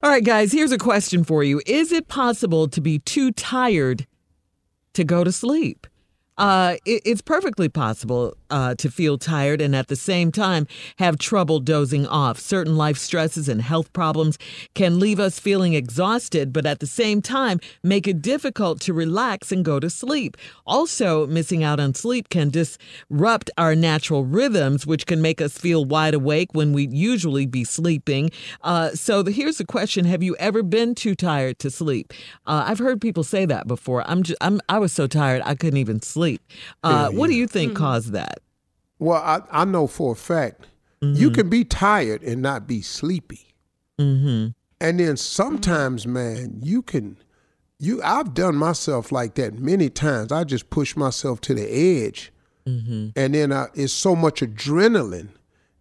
All right, guys, here's a question for you. Is it possible to be too tired to go to sleep? Uh, it, it's perfectly possible uh, to feel tired and at the same time have trouble dozing off. Certain life stresses and health problems can leave us feeling exhausted, but at the same time make it difficult to relax and go to sleep. Also, missing out on sleep can disrupt our natural rhythms, which can make us feel wide awake when we'd usually be sleeping. Uh, so the, here's the question: Have you ever been too tired to sleep? Uh, I've heard people say that before. I'm, just, I'm I was so tired I couldn't even sleep. Uh, What do you think caused that? Well, I, I know for a fact you can be tired and not be sleepy. Mm-hmm. And then sometimes, man, you can you I've done myself like that many times. I just push myself to the edge. Mm-hmm. And then I, it's so much adrenaline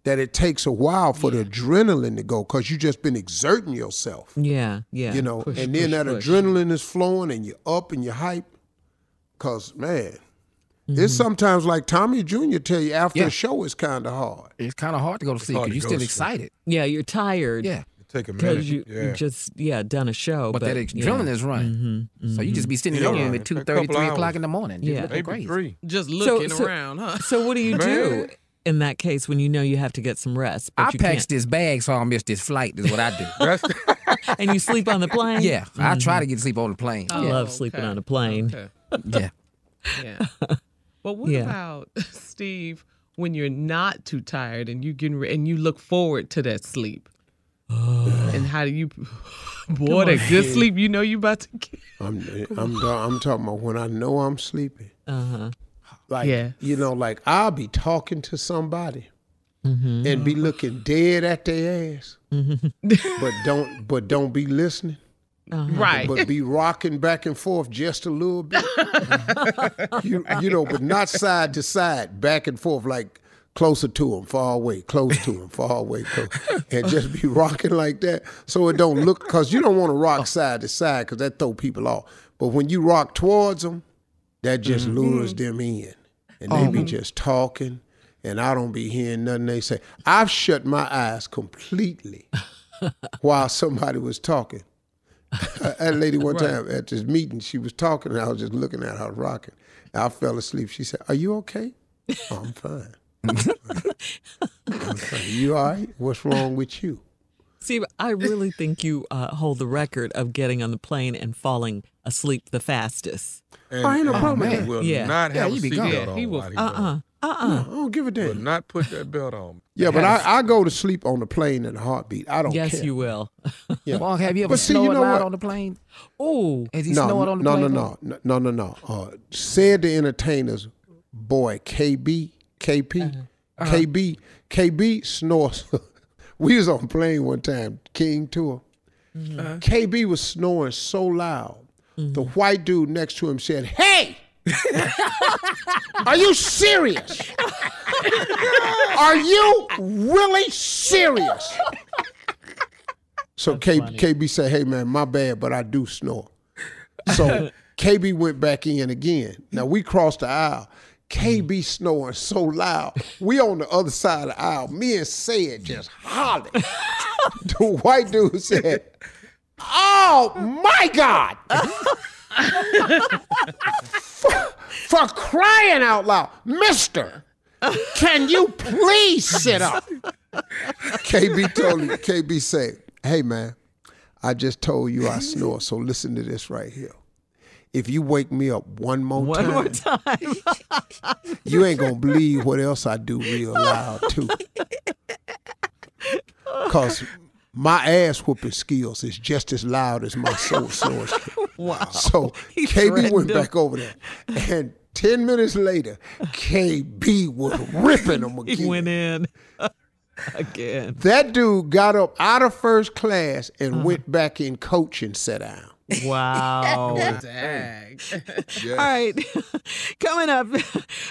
that it takes a while for the adrenaline to go because you just been exerting yourself. Yeah, yeah. you know, Push, and then push, that push. adrenaline is flowing and you're up and you're hype. Cause man, Mm-hmm. it's sometimes like Tommy Jr. tell you after Yeah. a show it's kind of hard. It's kind of hard to go to sleep because you're still to sleep. excited. Yeah, you're tired. Yeah. Take a minute. Because you, you just yeah done a show, But, but, that adrenaline is running. Mhm, So you just be sitting Yeah, in your room at A 2.30, couple 3 o'clock in the morning. Just Yeah. looking Maybe crazy. three. Just looking so- around, huh? So what do you do in that case when you know you have to get some rest? But I you packed can't, this bag so I miss this flight. Is what I do. And you sleep on the plane. yeah, I try to get sleep on the plane. I Oh, love sleeping okay. on a plane. Okay. Yeah. Yeah. But what Yeah. about Steve when you're not too tired and you getting re- and you look forward to that sleep? Uh. and how do you, boy, that good sleep you know you about to get? I'm I'm I'm talking about when I know I'm sleeping. Uh huh. Like Yeah. you know, like I'll be talking to somebody mm-hmm. and be looking dead at their ass, mm-hmm. but don't but don't be listening. Uh-huh. Right. But be rocking back and forth just a little bit. you you know, but not side to side, back and forth like closer to him, far away, close to him, far away, close, and just be rocking like that, so it don't look because you don't want to rock side to side because that throw people off. But when you rock towards them, that just mm-hmm. lures them in, and they be oh. just talking, and I don't be hearing nothing they say. I've shut my eyes completely while somebody was talking. That lady one time at this meeting, she was talking, and I was just looking at her rocking. I fell asleep. She said, "Are you okay?" oh, I'm fine. I'm fine. You all right? What's wrong with you? Steve, I really think you uh, hold the record of getting on the plane and falling asleep the fastest. And, I ain't no problem he with will Yeah. not have you a be seatbelt Yeah, on he will- while he Uh does uh-uh. uh. I don't give a it. damn. Will not put that belt on. Yeah, but I, I go to sleep on the plane in a heartbeat. I don't Yes, care. you will. Yeah. Mark, have you ever But see, you know loud what? on the plane? Oh, Has he no, snored on the no, plane? no, no, no, no, no, no. Uh, said the entertainers, boy, KB, KP, Uh-huh. KB, KB snores. we was on plane one time, King tour. Mm-hmm. Uh-huh. KB was snoring so loud. The white dude next to him said, "Hey, are you serious? Are you really serious?" So K, KB said, "Hey man, my bad, but I do snore." So KB went back in again. Now we crossed the aisle. KB mm-hmm. snoring so loud. We on the other side of the aisle. Me and said just hollering. the white dude said, "Oh my God!" for, for crying out loud, Mister, can you please sit up? KB told him, KB said, Hey man, I just told you I snore, so listen to this right here. If you wake me up one more one time, more time. you ain't gonna believe what else I do real oh loud too. Cause my ass whooping skills is just as loud as my soul snoring. wow. So He KB went him. back over there, and ten minutes later, KB was ripping him He again. went in again. That dude got up out of first class and Uh-huh. went back in coach and sat down. Wow. Dag. All right. Coming up,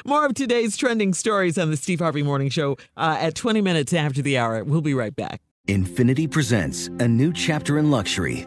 more of today's trending stories on the Steve Harvey Morning Show uh, at 20 minutes after the hour. We'll be right back. Infiniti presents a new chapter in luxury,